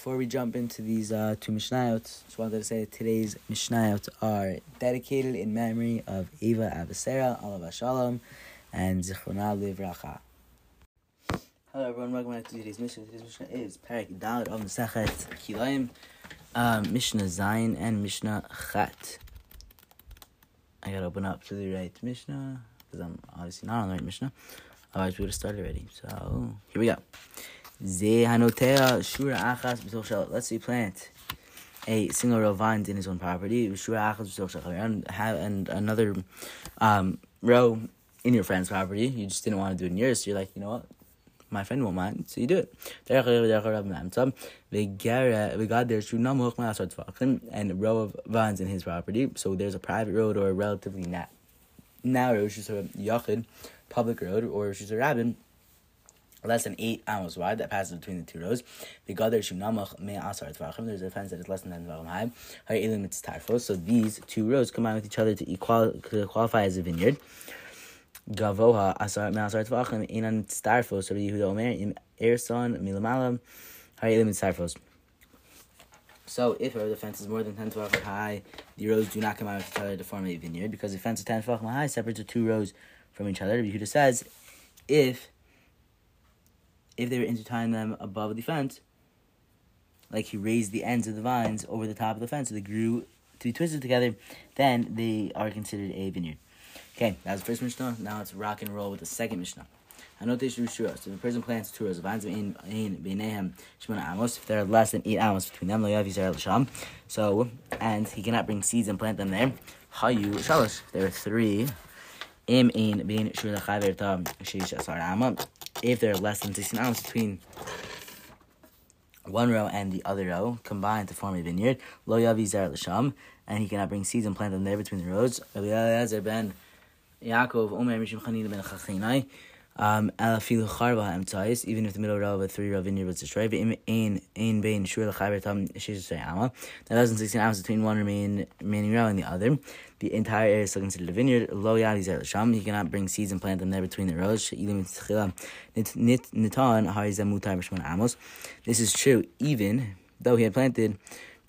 before we jump into these uh, two Mishnayot, just wanted to say that today's Mishnayot are dedicated in memory of Ava Abehsera, Alav Shalom, and Zichrona Livracha. Hello everyone, welcome back to today's Mishnah. Today's Mishnah is Perek Dalet of Mesechet Kilayim, um, Mishnah Zayin, and Mishnah Chet. I gotta open up to the right Mishnah, because I'm obviously not on the right Mishnah. Otherwise we would have started already. So, here we go. Let's say plant a single row of vines in his own property, and have and another um, row in your friend's property. You just didn't want to do it in yours, so you're like, you know what? My friend won't mind, so you do it. We got there and a row of vines in his property. So there's a private road or a relatively na- narrow, is a yachid, public road, or is a rabbin less than eight amos wide that passes between the two rows. There's a fence that is less than ten tvachim high. So these two rows combine with each other to, equal, qualify as a vineyard. Gavoha asar me'asar tvachim inan starfos. So Yehuda Omer im erson milamalam high elim starfos. So if the fence is more than ten tvachim high, the rows do not come out with each other to form a vineyard because the fence is ten tvachim high separates the two rows from each other. Yehuda says if if they were intertwining them above the fence, like he raised the ends of the vines over the top of the fence so they grew to be twisted together, then they are considered a vineyard. Okay, that was the first Mishnah. Now let's rock and roll with the second Mishnah. Anotation Shura. So the person plants two rows of vines in Beinehem Shemona Amos. If there are less than eight amos between them, Loyav Yisrael Sham. So and he cannot bring seeds and plant them there. Hayu Shalosh. There are three. Im in Bein Shura Chaver Tam Sheish Asar Amma if there are less than 16 amos between one row and the other row combined to form a vineyard, lo yavi zar l'sham, and he cannot bring seeds and plant them there between the rows. Eliezer ben Yaakov Omer Mishim Chanina ben Chachinai, um, even if the middle row of a three row vineyard was destroyed, that doesn't 16 amos between one remaining, remaining row and the other. The entire area is still considered a vineyard. Lo He cannot bring seeds and plant them there between the rows. This is true even though he had planted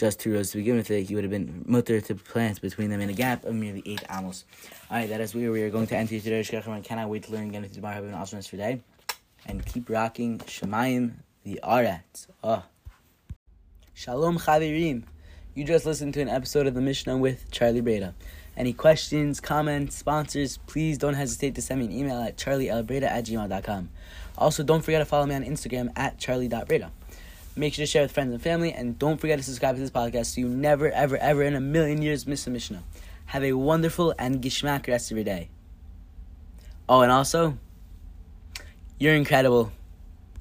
just two rows to begin with, he would have been mutter to plant between them in a gap of merely eight amos. Alright, that is where we are going to end today's Shkechim. I cannot wait to learn again tomorrow. Have an awesome for today. And keep rocking Shemayim the Aretz. Oh. Ah. Shalom Chavirim. You just listened to an episode of the Mishnah with Charlie Breda. Any questions, comments, sponsors, please don't hesitate to send me an email at charlielbreda at gmail.com. Also, don't forget to follow me on Instagram at charlie.breda. Make sure to share with friends and family, and don't forget to subscribe to this podcast so you never, ever, ever in a million years miss a Mishnah. Have a wonderful and gishmak rest of your day. Oh, and also, you're incredible.